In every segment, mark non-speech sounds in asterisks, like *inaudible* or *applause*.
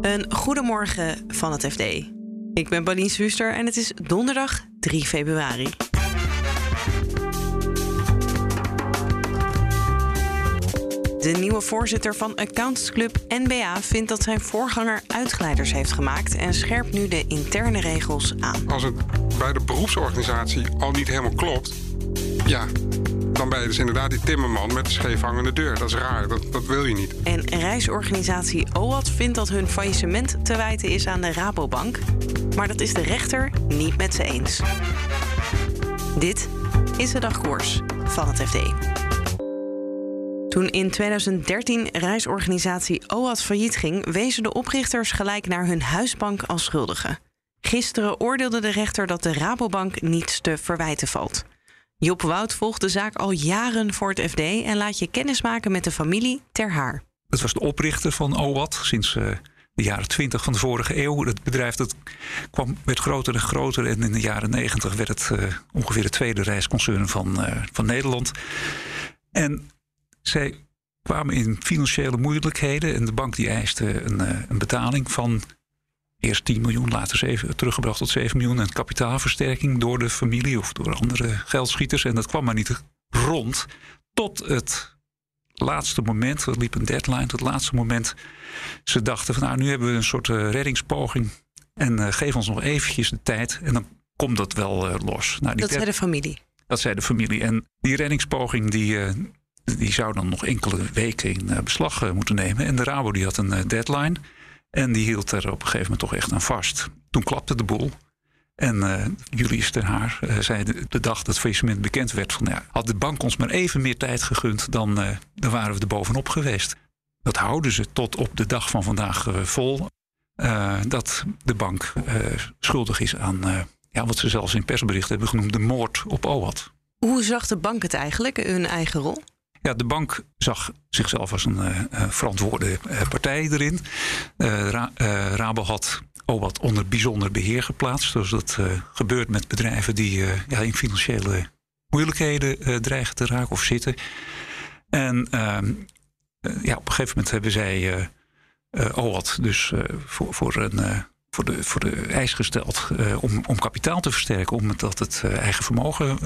Een goedemorgen van het FD. Ik ben Pauline Wuster en het is donderdag 3 februari. De nieuwe voorzitter van accountantsclub NBA vindt dat zijn voorganger uitglijders heeft gemaakt en scherpt nu de interne regels aan. Als het bij de beroepsorganisatie al niet helemaal klopt, ja, dan ben je dus inderdaad die timmerman met de scheefhangende deur. Dat is raar, dat, dat wil je niet. En reisorganisatie OWAT vindt dat hun faillissement te wijten is aan de Rabobank. Maar dat is de rechter niet met ze eens. Dit is de dagkoers van het FD. Toen in 2013 reisorganisatie OAT failliet ging, wezen de oprichters gelijk naar hun huisbank als schuldige. Gisteren oordeelde de rechter dat de Rabobank niets te verwijten valt. Job Wout volgt de zaak al jaren voor het FD en laat je kennis maken met de familie ter haar. Het was de oprichter van OWAT sinds uh, de jaren 20 van de vorige eeuw. Het bedrijf dat kwam, werd groter en groter en in de jaren 90 werd het uh, ongeveer het tweede reisconcern van, uh, van Nederland. En zij kwamen in financiële moeilijkheden en de bank die eiste een, een betaling van eerst 10 miljoen, later 7, teruggebracht tot 7 miljoen. En kapitaalversterking door de familie of door andere geldschieters. En dat kwam maar niet rond. Tot het laatste moment, er liep een deadline, tot het laatste moment. Ze dachten van nou, nu hebben we een soort uh, reddingspoging. En uh, geef ons nog eventjes de tijd en dan komt dat wel uh, los. Nou, die dat zei de familie? Dat zei de familie. En die reddingspoging die, die zou dan nog enkele weken in beslag moeten nemen. En de Rabo die had een deadline. En die hield er op een gegeven moment toch echt aan vast. Toen klapte de boel. En uh, Julius ten Haar uh, zei de, dag dat het faillissement bekend werd... van ja, had de bank ons maar even meer tijd gegund... dan, uh, dan waren we er bovenop geweest. Dat houden ze tot op de dag van vandaag vol. dat de bank schuldig is aan ja, wat ze zelfs in persbericht hebben genoemd... de moord op OWAT. Hoe zag de bank het eigenlijk, hun eigen rol? Ja, de bank zag zichzelf als een uh, verantwoorde partij erin. Ra Rabo had OWAT onder bijzonder beheer geplaatst. Zoals dat gebeurt met bedrijven die ja, in financiële moeilijkheden dreigen te raken of zitten. En ehm, ja, op een gegeven moment hebben zij OWAT dus voor, voor een voor de, voor de eis gesteld om, om kapitaal te versterken, omdat het eigen vermogen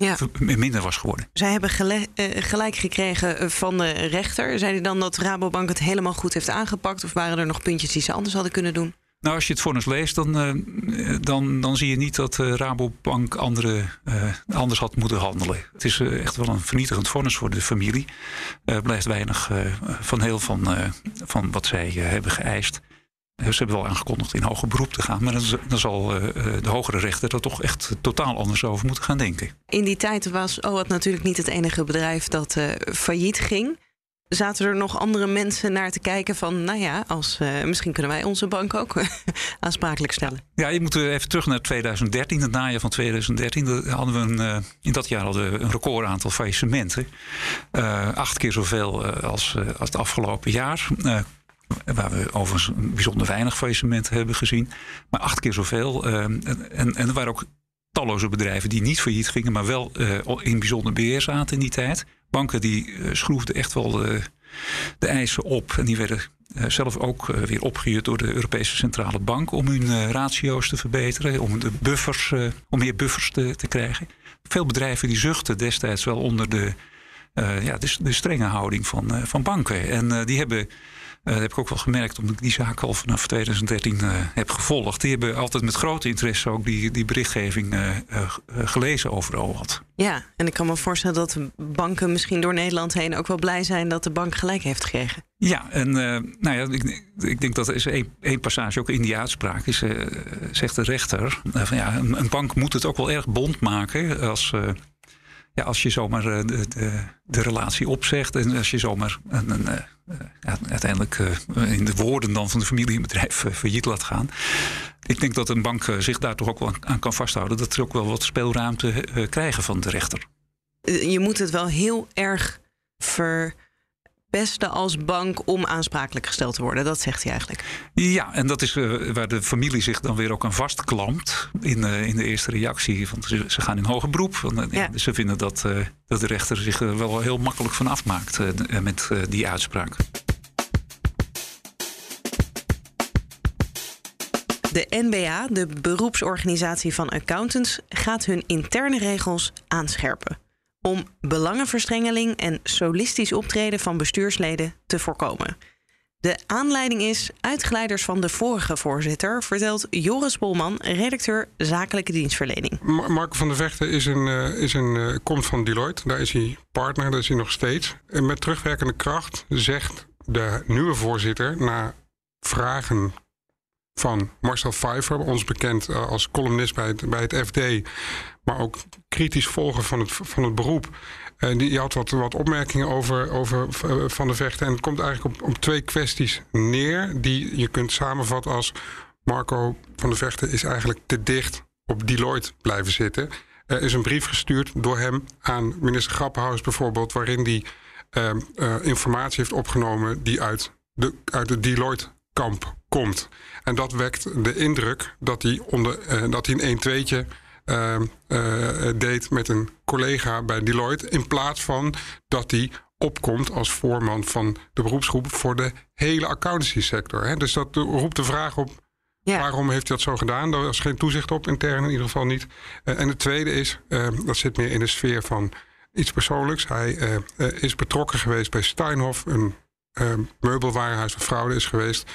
ja. minder was geworden. Zij hebben gele- uh, gelijk gekregen van de rechter. Zei hij dan dat Rabobank het helemaal goed heeft aangepakt? Of waren er nog puntjes die ze anders hadden kunnen doen? Nou, als je het vonnis leest, dan, uh, dan, dan zie je niet dat uh, Rabobank andere, anders had moeten handelen. Het is echt wel een vernietigend vonnis voor de familie. Er blijft weinig van heel van, van wat zij hebben geëist. Ze hebben wel aangekondigd in hoger beroep te gaan. Maar dan, dan zal de hogere rechter er toch echt totaal anders over moeten gaan denken. In die tijd was OWAT natuurlijk niet het enige bedrijf dat uh, failliet ging. Zaten er nog andere mensen naar te kijken van... nou ja, als, uh, misschien kunnen wij onze bank ook *laughs* aansprakelijk stellen. Ja, je moet even terug naar 2013. Het najaar van 2013 hadden we een, in dat jaar hadden we een record aantal faillissementen. acht keer zoveel als, als het afgelopen jaar waar we overigens bijzonder weinig faillissementen hebben gezien. Maar acht keer zoveel. Uh, en, en, en er waren ook talloze bedrijven die niet failliet gingen, maar wel uh, in bijzonder beheer zaten in die tijd. Banken die uh, schroefden echt wel de, eisen op. En die werden uh, zelf ook weer opgehuurd door de Europese Centrale Bank om hun ratio's te verbeteren, om, de buffers, om meer buffers te, te krijgen. Veel bedrijven die zuchten destijds wel onder de, ja, de, de, strenge houding van, van banken. En die hebben dat heb ik ook wel gemerkt, omdat ik die zaak al vanaf 2013 uh, heb gevolgd. Die hebben altijd met grote interesse ook die, die berichtgeving uh, gelezen over OWAT. Ja, en ik kan me voorstellen dat banken misschien door Nederland heen ook wel blij zijn dat de bank gelijk heeft gekregen. Ja, en nou ja, ik, ik, denk dat er is één, één passage ook in die uitspraak is, zegt de rechter, van ja, een, een, bank moet het ook wel erg bond maken als ja, als je zomaar de, de, de, relatie opzegt en als je zomaar een, een, ja, uiteindelijk in de woorden dan van de familie bedrijf failliet laat gaan. Ik denk dat een bank zich daar toch ook wel aan kan vasthouden. Dat ze ook wel wat speelruimte krijgen van de rechter. Je moet het wel heel erg ver beste als bank om aansprakelijk gesteld te worden. Dat zegt hij eigenlijk. Ja, en dat is uh, waar de familie zich dan weer ook aan vastklampt in, uh, in de eerste reactie. Want ze, ze gaan in hoger beroep. Want, ja. Ze vinden dat, uh, dat de rechter zich er wel heel makkelijk van afmaakt met die uitspraak. De NBA, de beroepsorganisatie van accountants, gaat hun interne regels aanscherpen. Om belangenverstrengeling en solistisch optreden van bestuursleden te voorkomen. De aanleiding is uitgeleiders van de vorige voorzitter, vertelt Joris Bolman, redacteur zakelijke dienstverlening. Marco van der Vechten is een, uh, is een, uh, komt van Deloitte, daar is hij partner, daar is hij nog steeds. En met terugwerkende kracht zegt de nieuwe voorzitter na vragen van Marcel Pfeiffer, ons bekend uh, als columnist bij het, bij het FD, maar ook kritisch volger van het, van het beroep. En die, die had wat, wat opmerkingen over, over uh, Van de Vechten. En het komt eigenlijk op, op twee kwesties neer die je kunt samenvatten als Marco van de Vechten is eigenlijk te dicht op Deloitte blijven zitten. Er is een brief gestuurd door hem aan minister Grappenhuis bijvoorbeeld, waarin hij uh, informatie heeft opgenomen die uit de, uit de Deloitte-kamp komt. En dat wekt de indruk dat hij, onder, uh, dat hij een 1-2'tje uh, uh, deed met een collega bij Deloitte. In plaats van dat hij opkomt als voorman van de beroepsgroep voor de hele accountancy sector. Hè? Dus dat roept de vraag op. Ja. Waarom heeft hij dat zo gedaan? Daar was geen toezicht op, intern in ieder geval niet. Uh, en het tweede is, uh, dat zit meer in de sfeer van iets persoonlijks. Hij uh, is betrokken geweest bij Steinhoff, een meubelwarenhuis waar fraude is geweest.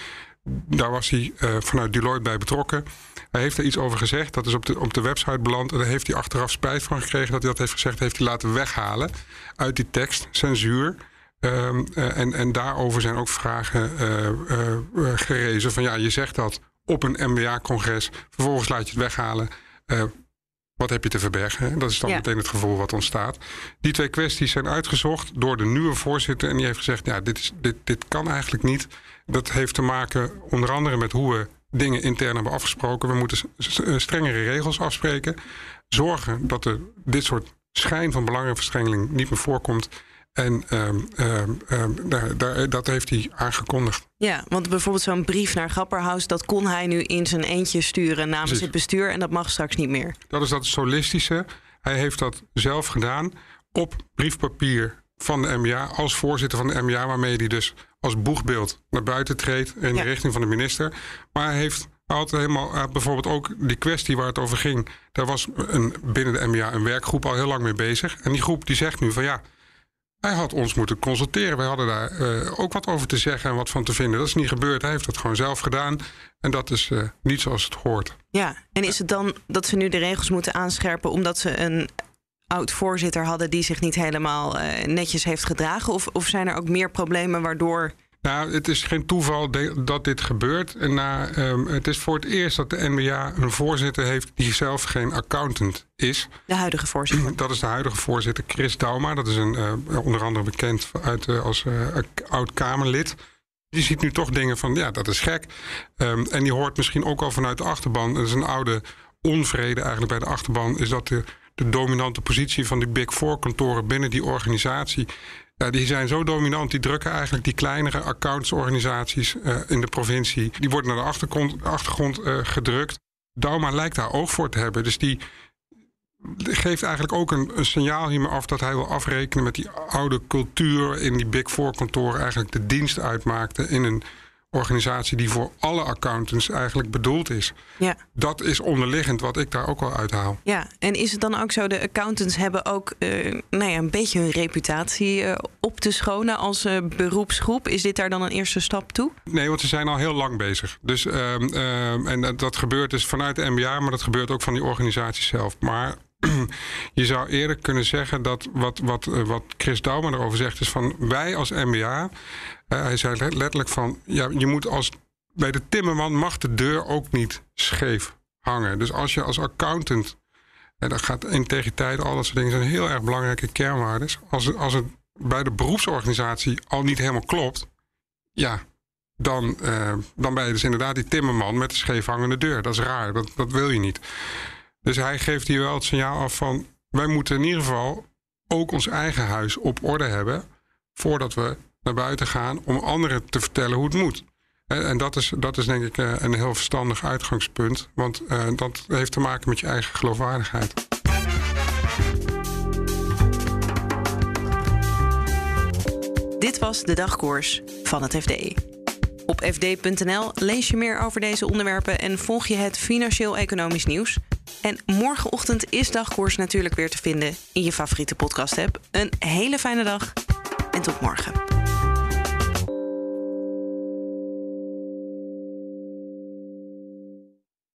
Daar was hij vanuit Deloitte bij betrokken. Hij heeft er iets over gezegd. Dat is op de, op de website beland. En daar heeft hij achteraf spijt van gekregen dat hij dat heeft gezegd. Heeft hij laten weghalen uit die tekst. Censuur. Um, uh, en, en daarover zijn ook vragen uh, uh, gerezen. Van ja, je zegt dat op een MBA-congres. Vervolgens laat je het weghalen. Wat heb je te verbergen? Dat is dan ja. meteen het gevoel wat ontstaat. Die twee kwesties zijn uitgezocht door de nieuwe voorzitter. En die heeft gezegd: ja, dit, is, dit, dit kan eigenlijk niet. Dat heeft te maken onder andere met hoe we dingen intern hebben afgesproken. We moeten strengere regels afspreken. Zorgen dat er dit soort schijn van belangenverstrengeling niet meer voorkomt. En um, um, um, daar, daar, dat heeft hij aangekondigd. Ja, want bijvoorbeeld zo'n brief naar Grapperhaus... dat kon hij nu in zijn eentje sturen namens Precies. het bestuur... en dat mag straks niet meer. Dat is dat solistische. Hij heeft dat zelf gedaan op briefpapier van de MBA... als voorzitter van de MBA, waarmee hij dus als boegbeeld naar buiten treedt... in ja. de richting van de minister. Maar hij heeft altijd helemaal, bijvoorbeeld ook die kwestie waar het over ging. Daar was een, binnen de MBA een werkgroep al heel lang mee bezig. En die groep die zegt nu van ja, hij had ons moeten consulteren. Wij hadden daar uh, ook wat over te zeggen en wat van te vinden. Dat is niet gebeurd. Hij heeft dat gewoon zelf gedaan. En dat is uh, niet zoals het hoort. Ja, en is het dan dat ze nu de regels moeten aanscherpen omdat ze een oud voorzitter hadden die zich niet helemaal uh, netjes heeft gedragen? Of, of zijn er ook meer problemen waardoor nou, het is geen toeval dat dit gebeurt. En na, um, het is voor het eerst dat de NBA een voorzitter heeft die zelf geen accountant is. De huidige voorzitter. Dat is de huidige voorzitter, Chris Dauma. Dat is een, uh, onder andere bekend uit, uh, als uh, oud-Kamerlid. Die ziet nu toch dingen van, ja, dat is gek. Um, en die hoort misschien ook al vanuit de achterban. Dat is een oude onvrede eigenlijk bij de achterban. Is dat de, de dominante positie van die Big Four kantoren binnen die organisatie ja, die zijn zo dominant, die drukken eigenlijk die kleinere accountsorganisaties uh, in de provincie. Die worden naar de achtergrond, achtergrond uh, gedrukt. Dauma lijkt daar oog voor te hebben. Dus die geeft eigenlijk ook een, een, signaal hiermee af dat hij wil afrekenen met die oude cultuur in die Big Four kantoren eigenlijk de dienst uitmaakte in een organisatie die voor alle accountants eigenlijk bedoeld is. Ja. Dat is onderliggend wat ik daar ook wel uithaal. Ja, en is het dan ook zo, de accountants hebben ook uh, nou ja, een beetje hun reputatie uh, op te schonen als uh, beroepsgroep. Is dit daar dan een eerste stap toe? Nee, want ze zijn al heel lang bezig. Dus, en dat, dat gebeurt dus vanuit de MBA, maar dat gebeurt ook van die organisatie zelf. Maar je zou eerder kunnen zeggen dat wat, wat, wat Chris Douwman erover zegt, is van wij als MBA uh, hij zei letterlijk van, ja, je moet als bij de timmerman mag de deur ook niet scheef hangen. Dus als je als accountant, en dan gaat integriteit, al dat soort dingen zijn heel erg belangrijke kernwaarden. Als als het bij de beroepsorganisatie al niet helemaal klopt, ja, dan, uh, dan ben je dus inderdaad die timmerman met de scheef hangende deur. Dat is raar, dat, dat wil je niet. Dus hij geeft hier wel het signaal af van, wij moeten in ieder geval ook ons eigen huis op orde hebben voordat we naar buiten gaan om anderen te vertellen hoe het moet. En, en dat, is, dat is denk ik uh, een heel verstandig uitgangspunt, want uh, dat heeft te maken met je eigen geloofwaardigheid. Dit was de dagkoers van het FD. Op fd.nl lees je meer over deze onderwerpen en volg je het financieel-economisch nieuws. En morgenochtend is dagkoers natuurlijk weer te vinden in je favoriete podcast-app. Een hele fijne dag en tot morgen.